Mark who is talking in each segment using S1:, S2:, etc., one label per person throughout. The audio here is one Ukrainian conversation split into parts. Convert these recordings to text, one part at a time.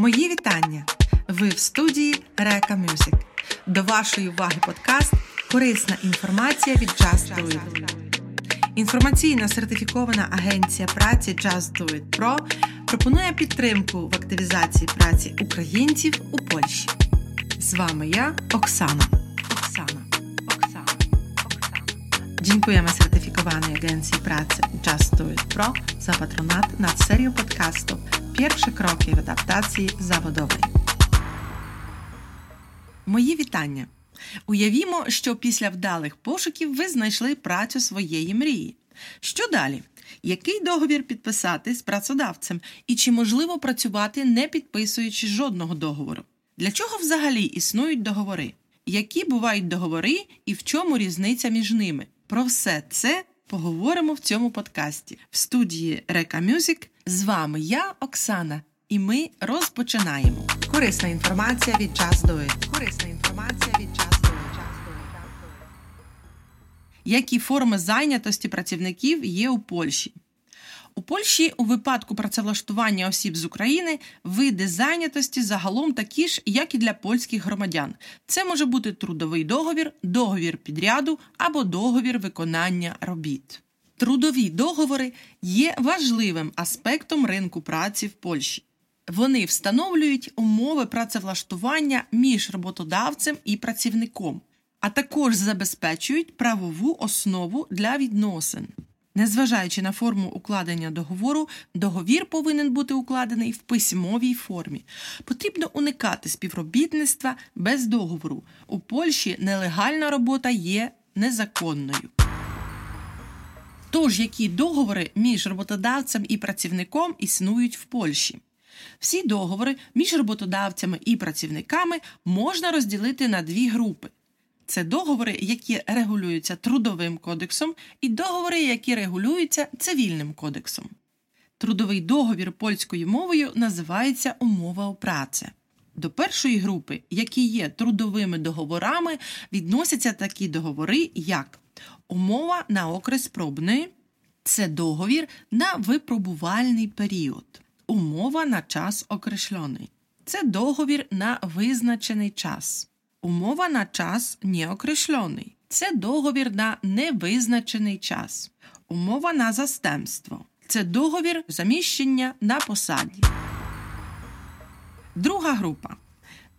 S1: Мої вітання! Ви в студії Река Мюзик. До вашої уваги подкаст Корисна інформація від Just Do It. Інформаційна сертифікована агенція праці Just Do It Pro пропонує підтримку в активізації праці українців у Польщі. З вами я, Оксана. Оксана. Оксана. Оксана. Dziękujemy certyfikowanej agencji pracy Just Do It Pro za patronat nad serią podcastów Pierwsze kroki w adaptacji zawodowej. Мої вітання. Уявімо, що після вдалих пошуків ви знайшли працю своєї мрії. Що далі? Який договір підписати з працедавцем і чи можливо працювати не підписуючи жодного договору? Для чого взагалі існують договори? Які бувають договори і в чому різниця між ними? Про все це поговоримо в цьому подкасті. В студії Река Мюзик з вами я, Оксана, і ми розпочинаємо. Корисна інформація від час до Корисна інформація від час. Які форми зайнятості працівників є у Польщі? У Польщі у випадку працевлаштування осіб з України види зайнятості загалом такі ж, як і для польських громадян. Це може бути трудовий договір, договір підряду або договір виконання робіт. Трудові договори є важливим аспектом ринку праці в Польщі. Вони встановлюють умови працевлаштування між роботодавцем і працівником, а також забезпечують правову основу для відносин. Незважаючи на форму укладення договору, договір повинен бути укладений в письмовій формі. Потрібно уникати співробітництва без договору. У Польщі нелегальна робота є незаконною. Тож, які договори між роботодавцем і працівником існують в Польщі? Всі договори між роботодавцями і працівниками можна розділити на дві групи. Це договори, які регулюються трудовим кодексом, і договори, які регулюються цивільним кодексом. Трудовий договір польською мовою називається умова о праце. До першої групи, які є трудовими договорами, відносяться такі договори, як умова на окрес пробний, це договір на випробувальний період, умова на час окрешлений, це договір на визначений час. Умова на час неокреśloний. Це договір на невизначений час. Умова на застемство. Це договір заміщення на посаді. Друга група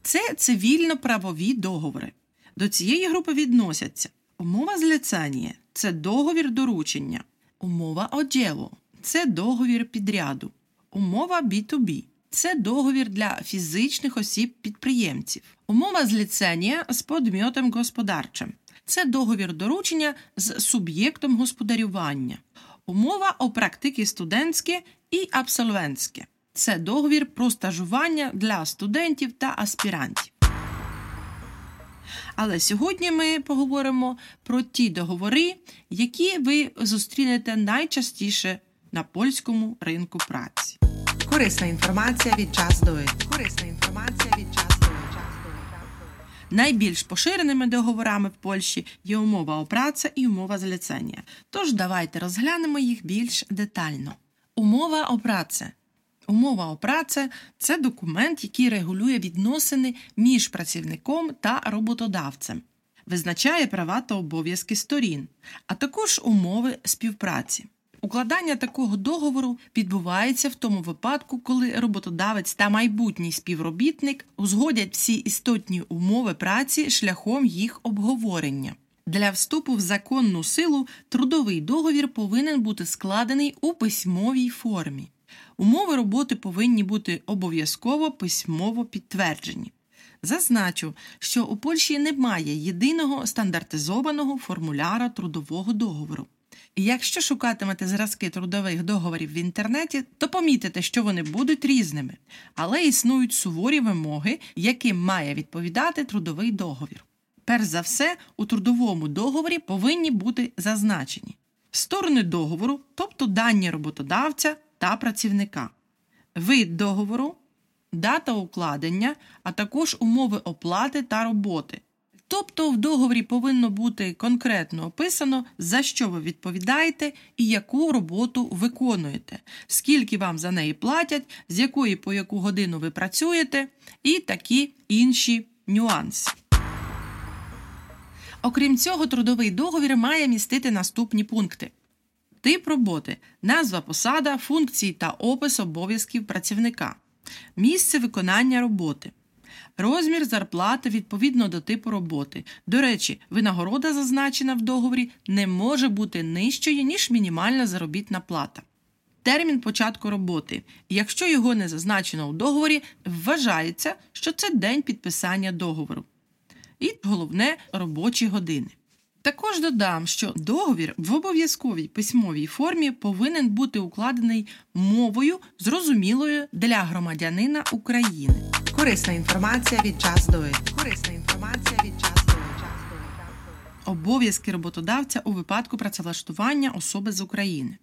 S1: це цивільно-правові договори. До цієї групи відносяться умова зліцення це договір доручення, умова оділу це договір підряду, умова B2B це договір для фізичних осіб-підприємців. Умова зліцення з подмьотом господарчим. Це договір доручення з суб'єктом господарювання. Умова о практики студентське і абсолвентське. Це договір про стажування для студентів та аспірантів. Але сьогодні ми поговоримо про ті договори, які ви зустрінете найчастіше на польському ринку праці. Корисна інформація від Do It. Корисна інформація від It. Найбільш поширеними договорами в Польщі є умова о праці і умова зліцення. Тож давайте розглянемо їх більш детально. Умова о праці. Умова о праці – це документ, який регулює відносини між працівником та роботодавцем, визначає права та обов'язки сторін, а також умови співпраці. Укладання такого договору відбувається в тому випадку, коли роботодавець та майбутній співробітник узгодять всі істотні умови праці шляхом їх обговорення. Для вступу в законну силу трудовий договір повинен бути складений у письмовій формі. Умови роботи повинні бути обов'язково письмово підтверджені. Зазначу, що у Польщі немає єдиного стандартизованого формуляра трудового договору. Якщо шукатимете зразки трудових договорів в інтернеті, то помітите, що вони будуть різними, але існують суворі вимоги, яким має відповідати трудовий договір. Перш за все, у трудовому договорі повинні бути зазначені сторони договору, тобто дані роботодавця та працівника, вид договору, дата укладення, а також умови оплати та роботи, Тобто в договорі повинно бути конкретно описано, за що ви відповідаєте і яку роботу виконуєте, скільки вам за неї платять, з якої по яку годину ви працюєте, і такі інші нюанси. Окрім цього, трудовий договір має містити наступні пункти: тип роботи, назва посада, функції та опис обов'язків працівника, місце виконання роботи. Розмір зарплати відповідно до типу роботи. До речі, винагорода, зазначена в договорі, не може бути нижчою, ніж мінімальна заробітна плата. Термін початку роботи. Якщо його не зазначено у договорі, вважається, що це день підписання договору. І головне робочі години. Також додам, що договір в обов'язковій письмовій формі повинен бути укладений мовою, зрозумілою для громадянина України.
S2: Корисна інформація від час до Корисна інформація від час до
S1: Обов'язки роботодавця у випадку працевлаштування особи з України.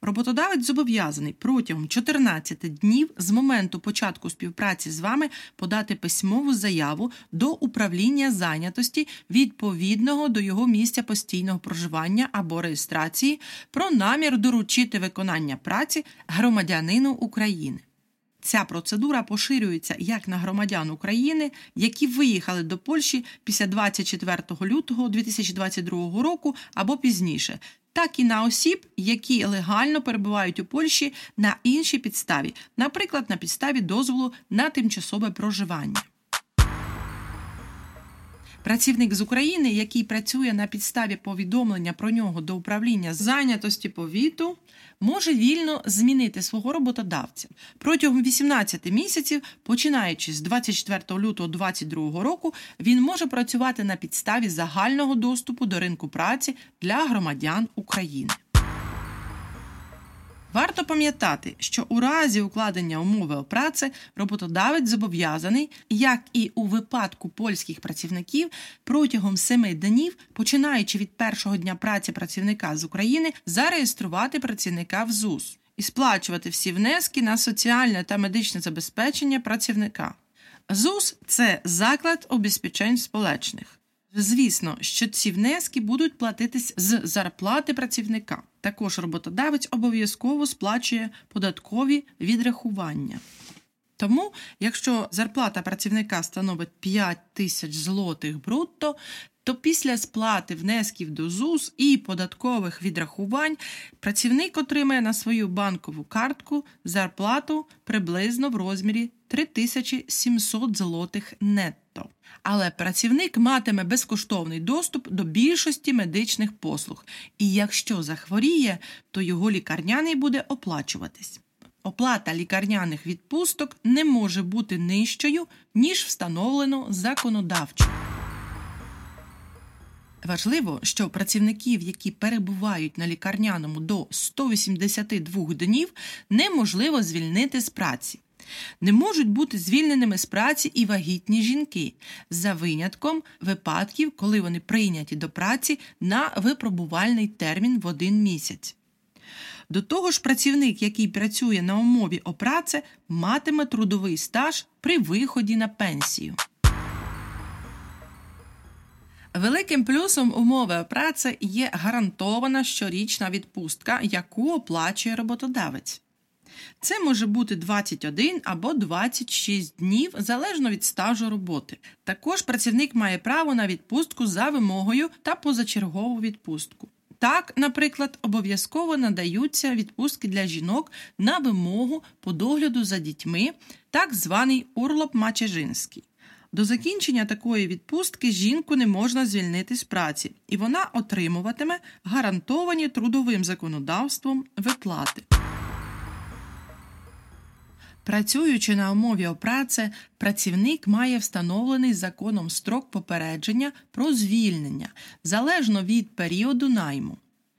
S1: Роботодавець зобов'язаний протягом 14 днів з моменту початку співпраці з вами подати письмову заяву до управління зайнятості відповідного до його місця постійного проживання або реєстрації про намір доручити виконання праці громадянину України. Ця процедура поширюється як на громадян України, які виїхали до Польщі після 24 лютого 2022 року або пізніше, так і на осіб, які легально перебувають у Польщі на іншій підставі, наприклад, на підставі дозволу на тимчасове проживання. Працівник з України, який працює на підставі повідомлення про нього до управління зайнятості повіту, може вільно змінити свого роботодавця протягом 18 місяців, починаючи з 24 лютого 2022 року, він може працювати на підставі загального доступу до ринку праці для громадян України. Варто пам'ятати, що у разі укладення умови о праці роботодавець зобов'язаний, як і у випадку польських працівників, протягом семи днів, починаючи від першого дня праці працівника з України, зареєструвати працівника в ЗУС і сплачувати всі внески на соціальне та медичне забезпечення працівника. ЗУС це заклад обезпечень сполечних. Звісно, що ці внески будуть платитись з зарплати працівника. Також роботодавець обов'язково сплачує податкові відрахування. Тому, якщо зарплата працівника становить 5 тисяч злотих брутто, то після сплати внесків до ЗУС і податкових відрахувань працівник отримає на свою банкову картку зарплату приблизно в розмірі 3700 злотих нетто. Але працівник матиме безкоштовний доступ до більшості медичних послуг, і якщо захворіє, то його лікарняний буде оплачуватись. Оплата лікарняних відпусток не може бути нижчою, ніж встановлено законодавчо. Важливо, що працівників, які перебувають на лікарняному до 182 днів, неможливо звільнити з праці. Не можуть бути звільненими з праці і вагітні жінки, за винятком випадків, коли вони прийняті до праці на випробувальний термін в один місяць. До того ж, працівник, який працює на умові о праці, матиме трудовий стаж при виході на пенсію. Великим плюсом умови праці є гарантована щорічна відпустка, яку оплачує роботодавець. Це може бути 21 або 26 днів залежно від стажу роботи. Також працівник має право на відпустку за вимогою та позачергову відпустку. Так, наприклад, обов'язково надаються відпустки для жінок на вимогу по догляду за дітьми, так званий урлоп Мачежинський. До закінчення такої відпустки жінку не можна звільнити з праці, і вона отримуватиме гарантовані трудовим законодавством виплати. Працюючи на умові о праці, працівник має встановлений законом строк попередження про звільнення залежно від періоду найму.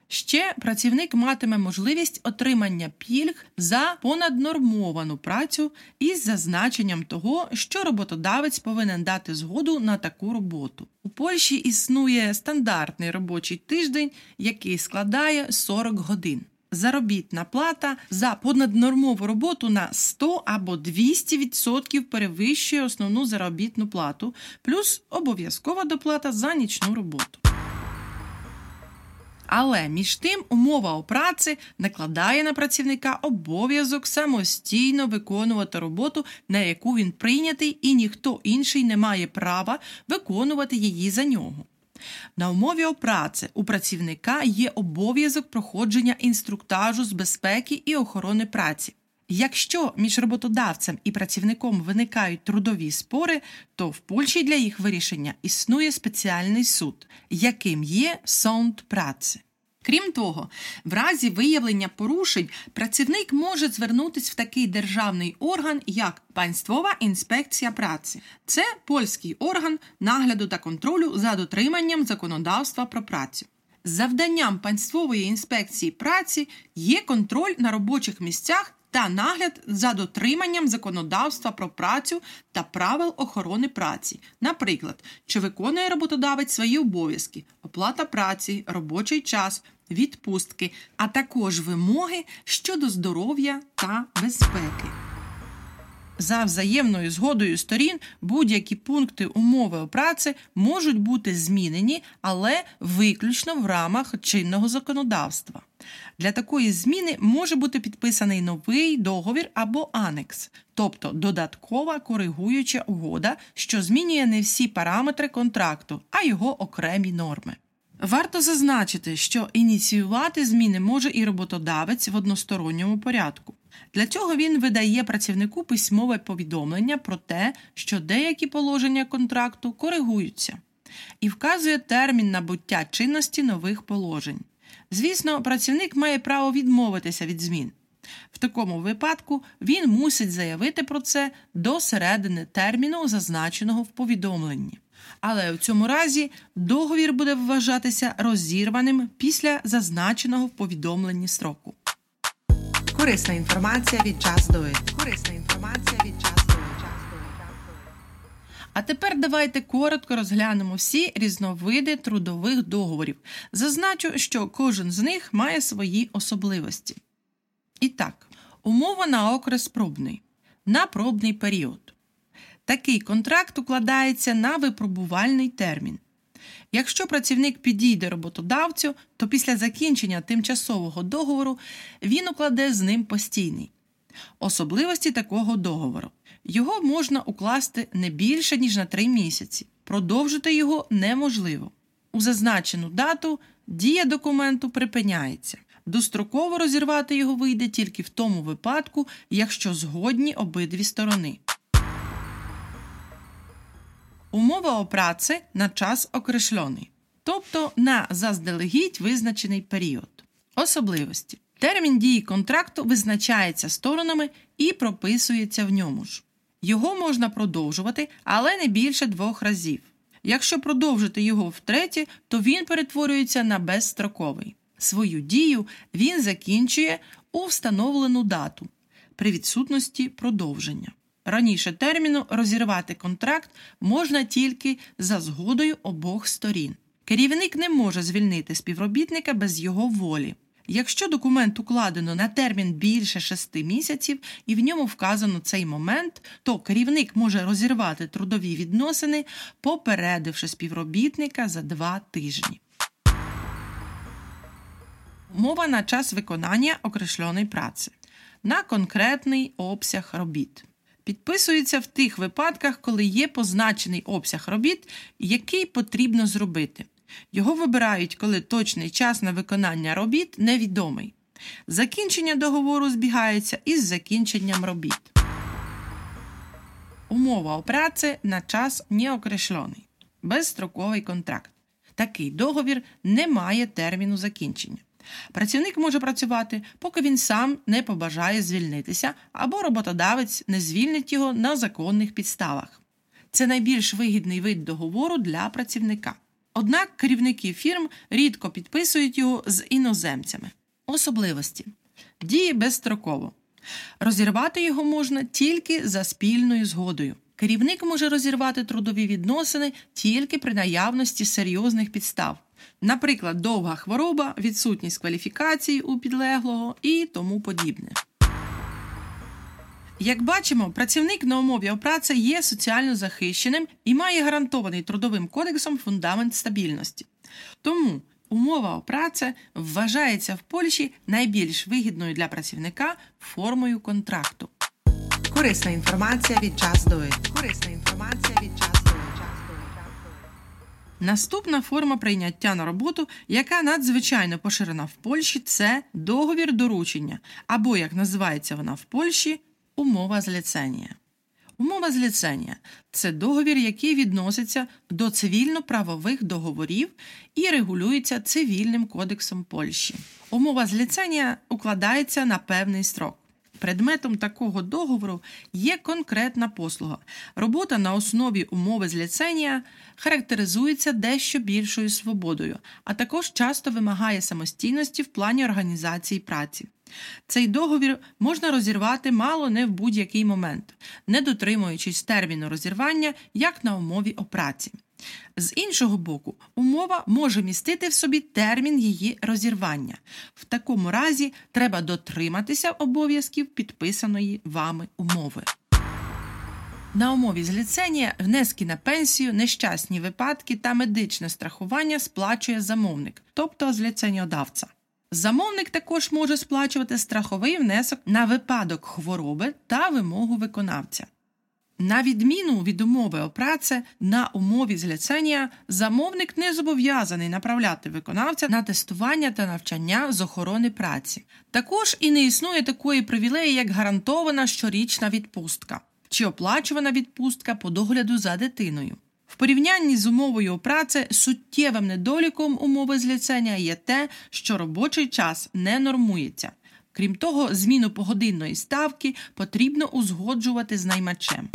S1: Ще працівник матиме можливість отримання пільг за понаднормовану працю із зазначенням того, що роботодавець повинен дати згоду на таку роботу. У Польщі існує стандартний робочий тиждень, який складає 40 годин. Заробітна плата за понаднормову роботу на 100 або 200% перевищує основну заробітну плату, плюс обов'язкова доплата за нічну роботу. Але між тим умова о праці накладає на працівника обов'язок самостійно виконувати роботу, на яку він прийнятий, і ніхто інший не має права виконувати її за нього. На умові опраці у працівника є обов'язок проходження інструктажу з безпеки і охорони праці. Якщо між роботодавцем і працівником виникають трудові спори, то в Польщі для їх вирішення існує спеціальний суд, яким є сонд праці. Крім того, в разі виявлення порушень працівник може звернутися в такий державний орган, як Панствова інспекція праці. Це польський орган нагляду та контролю за дотриманням законодавства про працю. Завданням панствової інспекції праці є контроль на робочих місцях та нагляд за дотриманням законодавства про працю та правил охорони праці, наприклад, чи виконує роботодавець свої обов'язки, оплата праці, робочий час, відпустки, а також вимоги щодо здоров'я та безпеки. За взаємною згодою сторін будь-які пункти умови праці можуть бути змінені, але виключно в рамах чинного законодавства. Для такої зміни може бути підписаний новий договір або анекс, тобто додаткова коригуюча угода, що змінює не всі параметри контракту, а його окремі норми. Варто зазначити, що ініціювати зміни може і роботодавець в односторонньому порядку. Для цього він видає працівнику письмове повідомлення про те, що деякі положення контракту коригуються, і вказує термін набуття чинності нових положень. Звісно, працівник має право відмовитися від змін. В такому випадку він мусить заявити про це до середини терміну, зазначеного в повідомленні. Але в цьому разі договір буде вважатися розірваним після зазначеного в повідомленні строку.
S2: Корисна інформація від час до Корисна інформація від час до
S1: А тепер давайте коротко розглянемо всі різновиди трудових договорів. Зазначу, що кожен з них має свої особливості. І так, умова на окрес пробний на пробний період. Такий контракт укладається на випробувальний термін. Якщо працівник підійде роботодавцю, то після закінчення тимчасового договору він укладе з ним постійний. Особливості такого договору. Його можна укласти не більше, ніж на 3 місяці. Продовжити його неможливо. У зазначену дату дія документу припиняється. Достроково розірвати його вийде тільки в тому випадку, якщо згодні обидві сторони. Умова о праці на час окрешлений, тобто на заздалегідь визначений період. Особливості. Термін дії контракту визначається сторонами і прописується в ньому ж. Його можна продовжувати, але не більше двох разів. Якщо продовжити його втретє, то він перетворюється на безстроковий. Свою дію він закінчує у встановлену дату при відсутності продовження. Раніше терміну розірвати контракт можна тільки за згодою обох сторін. Керівник не може звільнити співробітника без його волі. Якщо документ укладено на термін більше шести місяців і в ньому вказано цей момент, то керівник може розірвати трудові відносини, попередивши співробітника за два тижні. Мова на час виконання окрешленої праці на конкретний обсяг робіт підписується в тих випадках, коли є позначений обсяг робіт, який потрібно зробити. Його вибирають, коли точний час на виконання робіт невідомий. Закінчення договору збігається із закінченням робіт. Умова о на час неокрешлений. Безстроковий контракт. Такий договір не має терміну закінчення. Працівник може працювати, поки він сам не побажає звільнитися, або роботодавець не звільнить його на законних підставах. Це найбільш вигідний вид договору для працівника. Однак керівники фірм рідко підписують його з іноземцями. Особливості діє безстроково. Розірвати його можна тільки за спільною згодою. Керівник може розірвати трудові відносини тільки при наявності серйозних підстав. Наприклад, довга хвороба, відсутність кваліфікацій у підлеглого і тому подібне. Як бачимо, працівник на умові опраці є соціально захищеним і має гарантований трудовим кодексом фундамент стабільності. Тому умова опраці вважається в Польщі найбільш вигідною для працівника формою контракту.
S2: Корисна інформація від Do It. Корисна інформація від It.
S1: Наступна форма прийняття на роботу, яка надзвичайно поширена в Польщі, це договір доручення, або, як називається вона в Польщі, умова зліцення. Умова зліцення це договір, який відноситься до цивільно-правових договорів і регулюється цивільним кодексом Польщі. Умова зліцення укладається на певний строк. Предметом такого договору є конкретна послуга. Робота на основі умови зліцення характеризується дещо більшою свободою, а також часто вимагає самостійності в плані організації праці. Цей договір можна розірвати мало не в будь-який момент, не дотримуючись терміну розірвання як на умові о праці. З іншого боку, умова може містити в собі термін її розірвання. В такому разі треба дотриматися обов'язків підписаної вами умови. На умові зліцення внески на пенсію, нещасні випадки та медичне страхування сплачує замовник, тобто зліценнєдавця. Замовник також може сплачувати страховий внесок на випадок хвороби та вимогу виконавця. На відміну від умови о праці, на умові зліцення замовник не зобов'язаний направляти виконавця на тестування та навчання з охорони праці. Також і не існує такої привілеї, як гарантована щорічна відпустка чи оплачувана відпустка по догляду за дитиною. В порівнянні з умовою праці суттєвим недоліком умови зліцення є те, що робочий час не нормується. Крім того, зміну погодинної ставки потрібно узгоджувати з наймачем.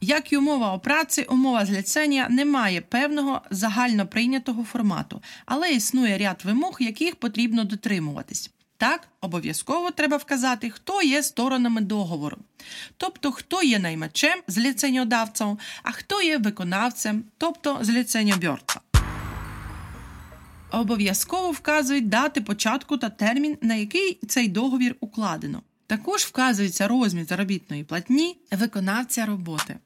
S1: Як і умова о праці, умова зліцення не має певного загально прийнятого формату, але існує ряд вимог, яких потрібно дотримуватись. Так, обов'язково треба вказати, хто є сторонами договору, тобто хто є наймачем з ліценьодавцем, а хто є виконавцем, тобто з ліценьобьорцем. Обов'язково вказують дати початку та термін, на який цей договір укладено. Також вказується розмір заробітної платні виконавця роботи.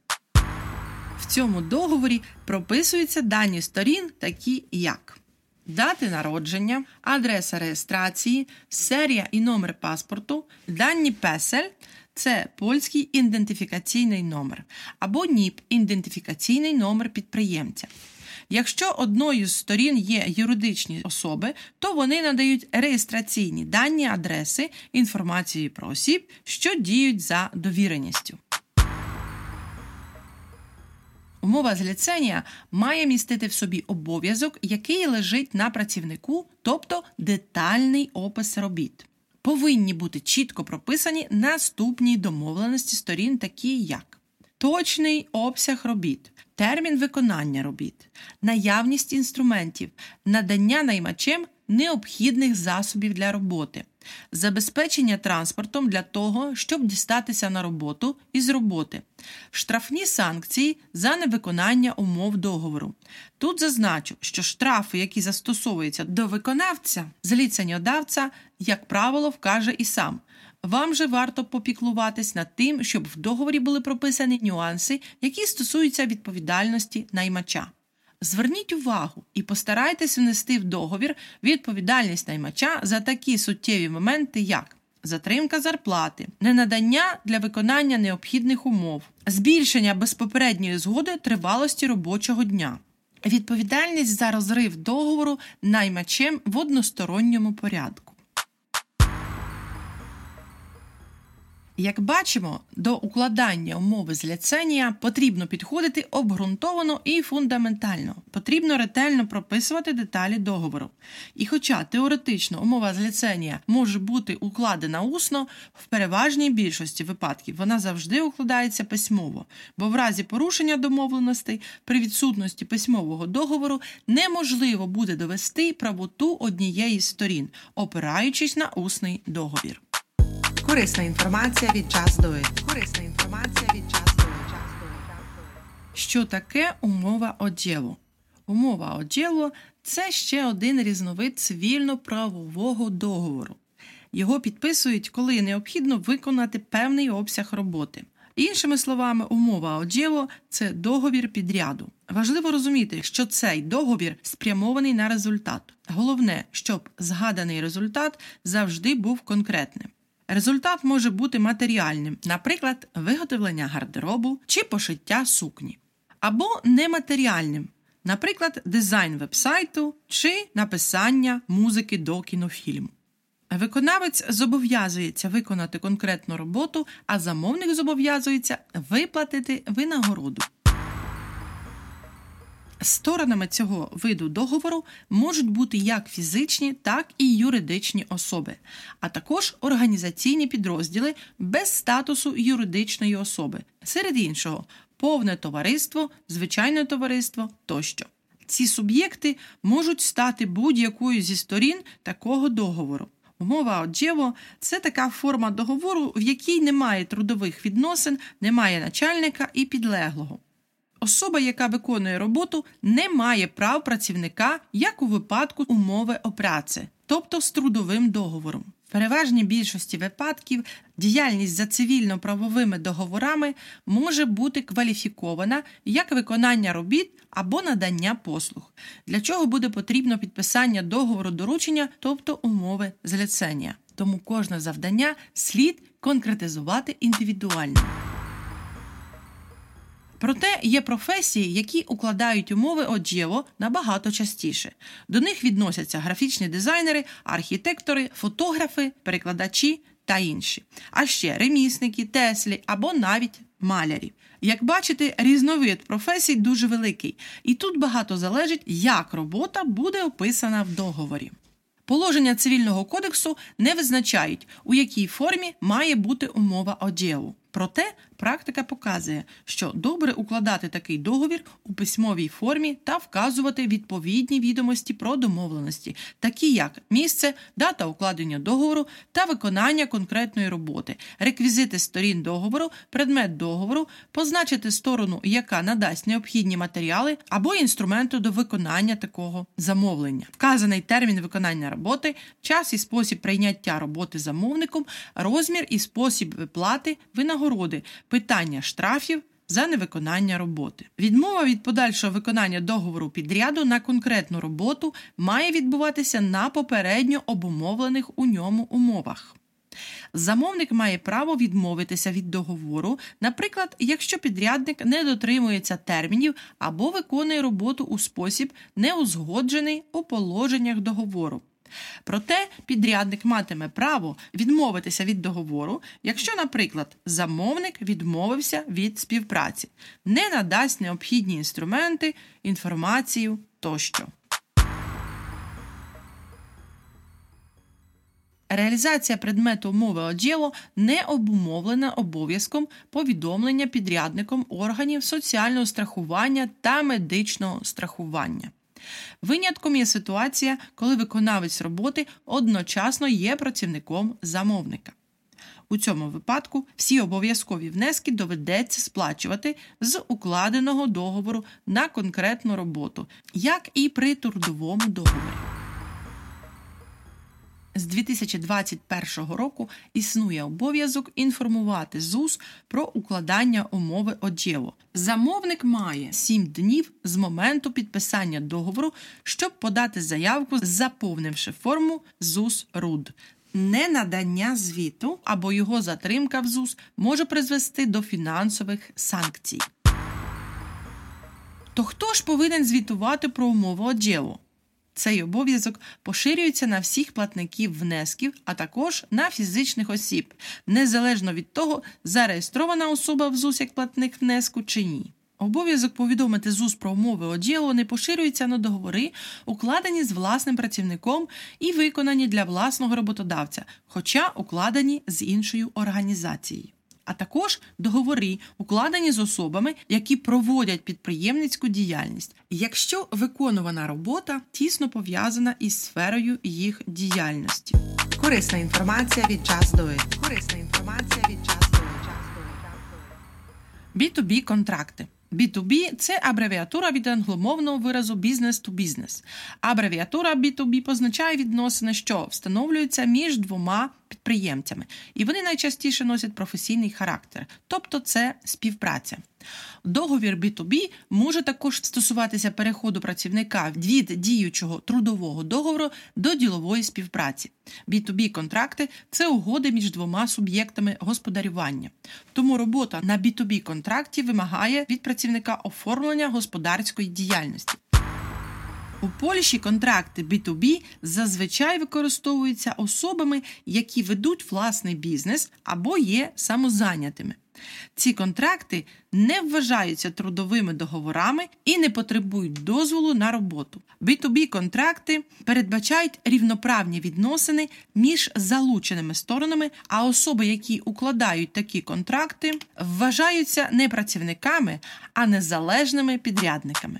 S1: В цьому договорі прописуються дані сторін, такі як дати народження, адреса реєстрації, серія і номер паспорту, дані песель це польський ідентифікаційний номер або НІП ідентифікаційний номер підприємця. Якщо одною з сторін є юридичні особи, то вони надають реєстраційні дані адреси, інформації про осіб, що діють за довіреністю. Умова зліцення має містити в собі обов'язок, який лежить на працівнику, тобто детальний опис робіт. Повинні бути чітко прописані наступні домовленості сторін, такі як точний обсяг робіт, термін виконання робіт, наявність інструментів, надання наймачем необхідних засобів для роботи, забезпечення транспортом для того, щоб дістатися на роботу і з роботи, штрафні санкції за невиконання умов договору. Тут зазначу, що штрафи, які застосовуються до виконавця, зліценнєдавця, як правило, вкаже і сам. Вам же варто попіклуватись над тим, щоб в договорі були прописані нюанси, які стосуються відповідальності наймача. Зверніть увагу і постарайтесь внести в договір відповідальність наймача за такі суттєві моменти, як затримка зарплати, ненадання для виконання необхідних умов, збільшення без попередньої згоди тривалості робочого дня, відповідальність за розрив договору наймачем в односторонньому порядку. Як бачимо, до укладання умови з ліценія потрібно підходити обґрунтовано і фундаментально. Потрібно ретельно прописувати деталі договору. І хоча теоретично умова з ліценія може бути укладена усно, в переважній більшості випадків вона завжди укладається письмово, бо в разі порушення домовленостей при відсутності письмового договору неможливо буде довести правоту однієї з сторін, опираючись на усний договір.
S2: Корисна інформація від Just Do It. Корисна інформація від Just Do It.
S1: Що таке умова оділу? Умова оділо це ще один різновид цивільно-правового договору. Його підписують, коли необхідно виконати певний обсяг роботи. Іншими словами, умова оділо це договір підряду. Важливо розуміти, що цей договір спрямований на результат. Головне, щоб згаданий результат завжди був конкретним. Результат може бути матеріальним, наприклад, виготовлення гардеробу чи пошиття сукні, або нематеріальним, наприклад, дизайн вебсайту чи написання музики до кінофільму. Виконавець зобов'язується виконати конкретну роботу, а замовник зобов'язується виплатити винагороду. Сторонами цього виду договору можуть бути як фізичні, так і юридичні особи, а також організаційні підрозділи без статусу юридичної особи, серед іншого, повне товариство, звичайне товариство тощо. Ці суб'єкти можуть стати будь-якою зі сторін такого договору. Умова одєво це така форма договору, в якій немає трудових відносин, немає начальника і підлеглого. Особа, яка виконує роботу, не має прав працівника як у випадку умови о праці, тобто з трудовим договором. В переважній більшості випадків діяльність за цивільно-правовими договорами може бути кваліфікована як виконання робіт або надання послуг, для чого буде потрібно підписання договору доручення, тобто умови зліцення. Тому кожне завдання слід конкретизувати індивідуально. Проте є професії, які укладають умови одєво набагато частіше. До них відносяться графічні дизайнери, архітектори, фотографи, перекладачі та інші. А ще ремісники, теслі або навіть малярі. Як бачите, різновид професій дуже великий, і тут багато залежить, як робота буде описана в договорі. Положення цивільного кодексу не визначають, у якій формі має бути умова одєву. Проте практика показує, що добре укладати такий договір у письмовій формі та вказувати відповідні відомості про домовленості, такі як місце, дата укладення договору та виконання конкретної роботи, реквізити сторін договору, предмет договору, позначити сторону, яка надасть необхідні матеріали або інструменти до виконання такого замовлення, вказаний термін виконання роботи, час і спосіб прийняття роботи замовником, розмір і спосіб виплати винагороди питання штрафів за невиконання роботи. Відмова від подальшого виконання договору підряду на конкретну роботу має відбуватися на попередньо обумовлених у ньому умовах. Замовник має право відмовитися від договору, наприклад, якщо підрядник не дотримується термінів або виконує роботу у спосіб, не узгоджений у положеннях договору. Проте підрядник матиме право відмовитися від договору, якщо, наприклад, замовник відмовився від співпраці, не надасть необхідні інструменти, інформацію тощо. Реалізація предмету умови оділу не обумовлена обов'язком повідомлення підрядником органів соціального страхування та медичного страхування. Винятком є ситуація, коли виконавець роботи одночасно є працівником замовника. У цьому випадку всі обов'язкові внески доведеться сплачувати з укладеного договору на конкретну роботу, як і при трудовому договорі з 2021 року існує обов'язок інформувати ЗУС про укладання умови одєву. Замовник має 7 днів з моменту підписання договору, щоб подати заявку, заповнивши форму ЗУС РУД. Ненадання звіту або його затримка в ЗУС може призвести до фінансових санкцій. То хто ж повинен звітувати про умову одєву? Цей обов'язок поширюється на всіх платників внесків, а також на фізичних осіб, незалежно від того, зареєстрована особа в ЗУС як платник внеску чи ні. Обов'язок повідомити ЗУС про умови оділу не поширюється на договори, укладені з власним працівником і виконані для власного роботодавця, хоча укладені з іншою організацією а також договори, укладені з особами, які проводять підприємницьку діяльність, якщо виконувана робота тісно пов'язана із сферою їх діяльності.
S2: Корисна інформація від Do It. Корисна інформація від Do It.
S1: B2B контракти. B2B це абревіатура від англомовного виразу business to business. Абревіатура B2B позначає відносини, що встановлюються між двома підприємцями, і вони найчастіше носять професійний характер, тобто це співпраця. Договір B2B може також стосуватися переходу працівника від діючого трудового договору до ділової співпраці. B2B контракти це угоди між двома суб'єктами господарювання. Тому робота на B2B контракті вимагає від працівника оформлення господарської діяльності. У Польщі контракти B2B зазвичай використовуються особами, які ведуть власний бізнес або є самозайнятими. Ці контракти не вважаються трудовими договорами і не потребують дозволу на роботу. B2B контракти передбачають рівноправні відносини між залученими сторонами, а особи, які укладають такі контракти, вважаються не працівниками, а незалежними підрядниками.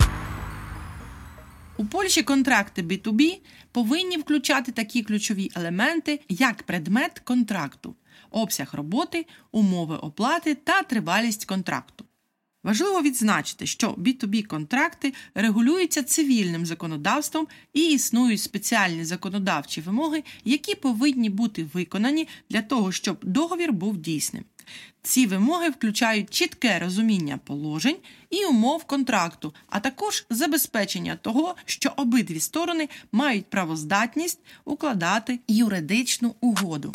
S1: У Польщі контракти B2B повинні включати такі ключові елементи, як предмет контракту, обсяг роботи, умови оплати та тривалість контракту. Важливо відзначити, що B2B контракти регулюються цивільним законодавством і існують спеціальні законодавчі вимоги, які повинні бути виконані для того, щоб договір був дійсним. Ці вимоги включають чітке розуміння положень і умов контракту, а також забезпечення того, що обидві сторони мають правоздатність укладати юридичну угоду.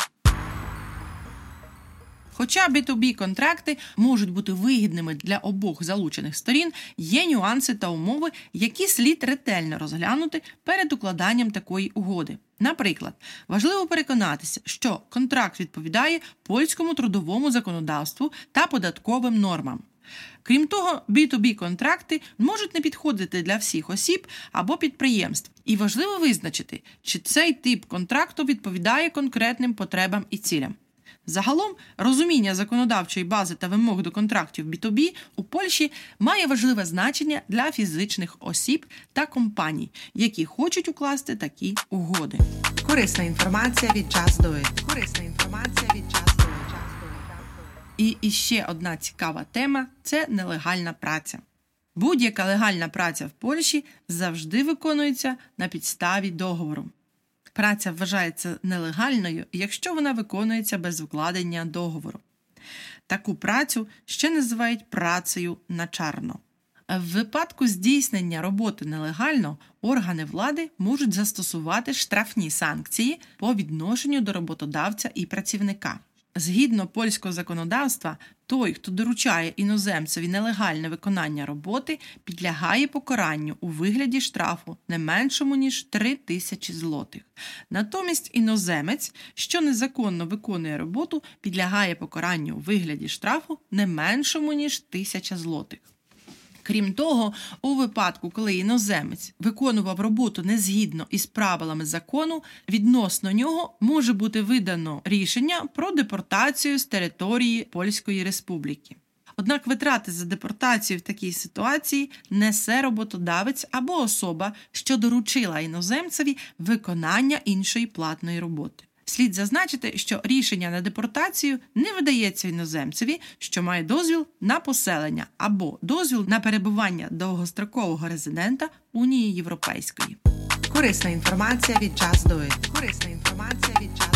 S1: Хоча B2B контракти можуть бути вигідними для обох залучених сторін, є нюанси та умови, які слід ретельно розглянути перед укладанням такої угоди. Наприклад, важливо переконатися, що контракт відповідає польському трудовому законодавству та податковим нормам. Крім того, B2B контракти можуть не підходити для всіх осіб або підприємств, і важливо визначити, чи цей тип контракту відповідає конкретним потребам і цілям. Загалом розуміння законодавчої бази та вимог до контрактів B2B у Польщі має важливе значення для фізичних осіб та компаній, які хочуть укласти такі угоди.
S2: Корисна інформація від Just Do It. Корисна інформація від Just Do It.
S1: І іще одна цікава тема це нелегальна праця. Будь-яка легальна праця в Польщі завжди виконується на підставі договору. Праця вважається нелегальною, якщо вона виконується без укладення договору. Таку працю ще називають працею на чарно. В випадку здійснення роботи нелегально органи влади можуть застосувати штрафні санкції по відношенню до роботодавця і працівника. Згідно польського законодавства, той, хто доручає іноземцеві нелегальне виконання роботи, підлягає покаранню у вигляді штрафу не меншому ніж 3 тисячі злотих. Натомість іноземець, що незаконно виконує роботу, підлягає покаранню у вигляді штрафу не меншому ніж тисяча злотих. Крім того, у випадку, коли іноземець виконував роботу незгідно із правилами закону, відносно нього може бути видано рішення про депортацію з території Польської Республіки. Однак витрати за депортацію в такій ситуації несе роботодавець або особа, що доручила іноземцеві виконання іншої платної роботи. Слід зазначити, що рішення на депортацію не видається іноземцеві, що має дозвіл на поселення або дозвіл на перебування довгострокового резидента Унії Європейської.
S2: Корисна інформація від час до Корисна інформація від It.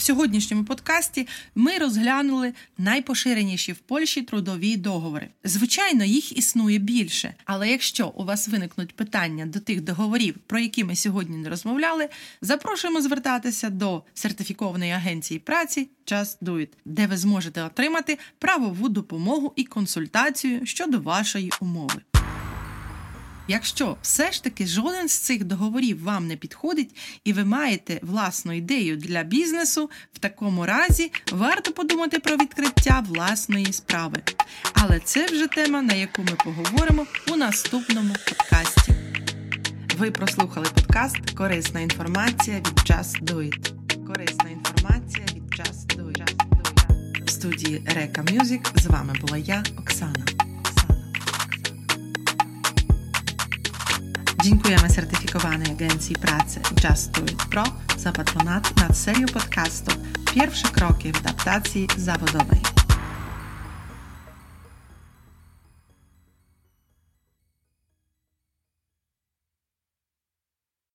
S1: В сьогоднішньому подкасті ми розглянули найпоширеніші в Польщі трудові договори. Звичайно, їх існує більше, але якщо у вас виникнуть питання до тих договорів, про які ми сьогодні не розмовляли, запрошуємо звертатися до сертифікованої агенції праці Just Do It, де ви зможете отримати правову допомогу і консультацію щодо вашої умови. Якщо все ж таки жоден з цих договорів вам не підходить і ви маєте власну ідею для бізнесу, в такому разі варто подумати про відкриття власної справи. Але це вже тема, на яку ми поговоримо у наступному подкасті.
S2: Ви прослухали подкаст Корисна інформація від Just Do It. Корисна інформація від Just Do It. В студії Река Мюзик з вами була я, Оксана. Dziękujemy certyfikowanej agencji pracy Just Do It Pro za patronat nad serią podcastów Pierwsze kroki w adaptacji zawodowej.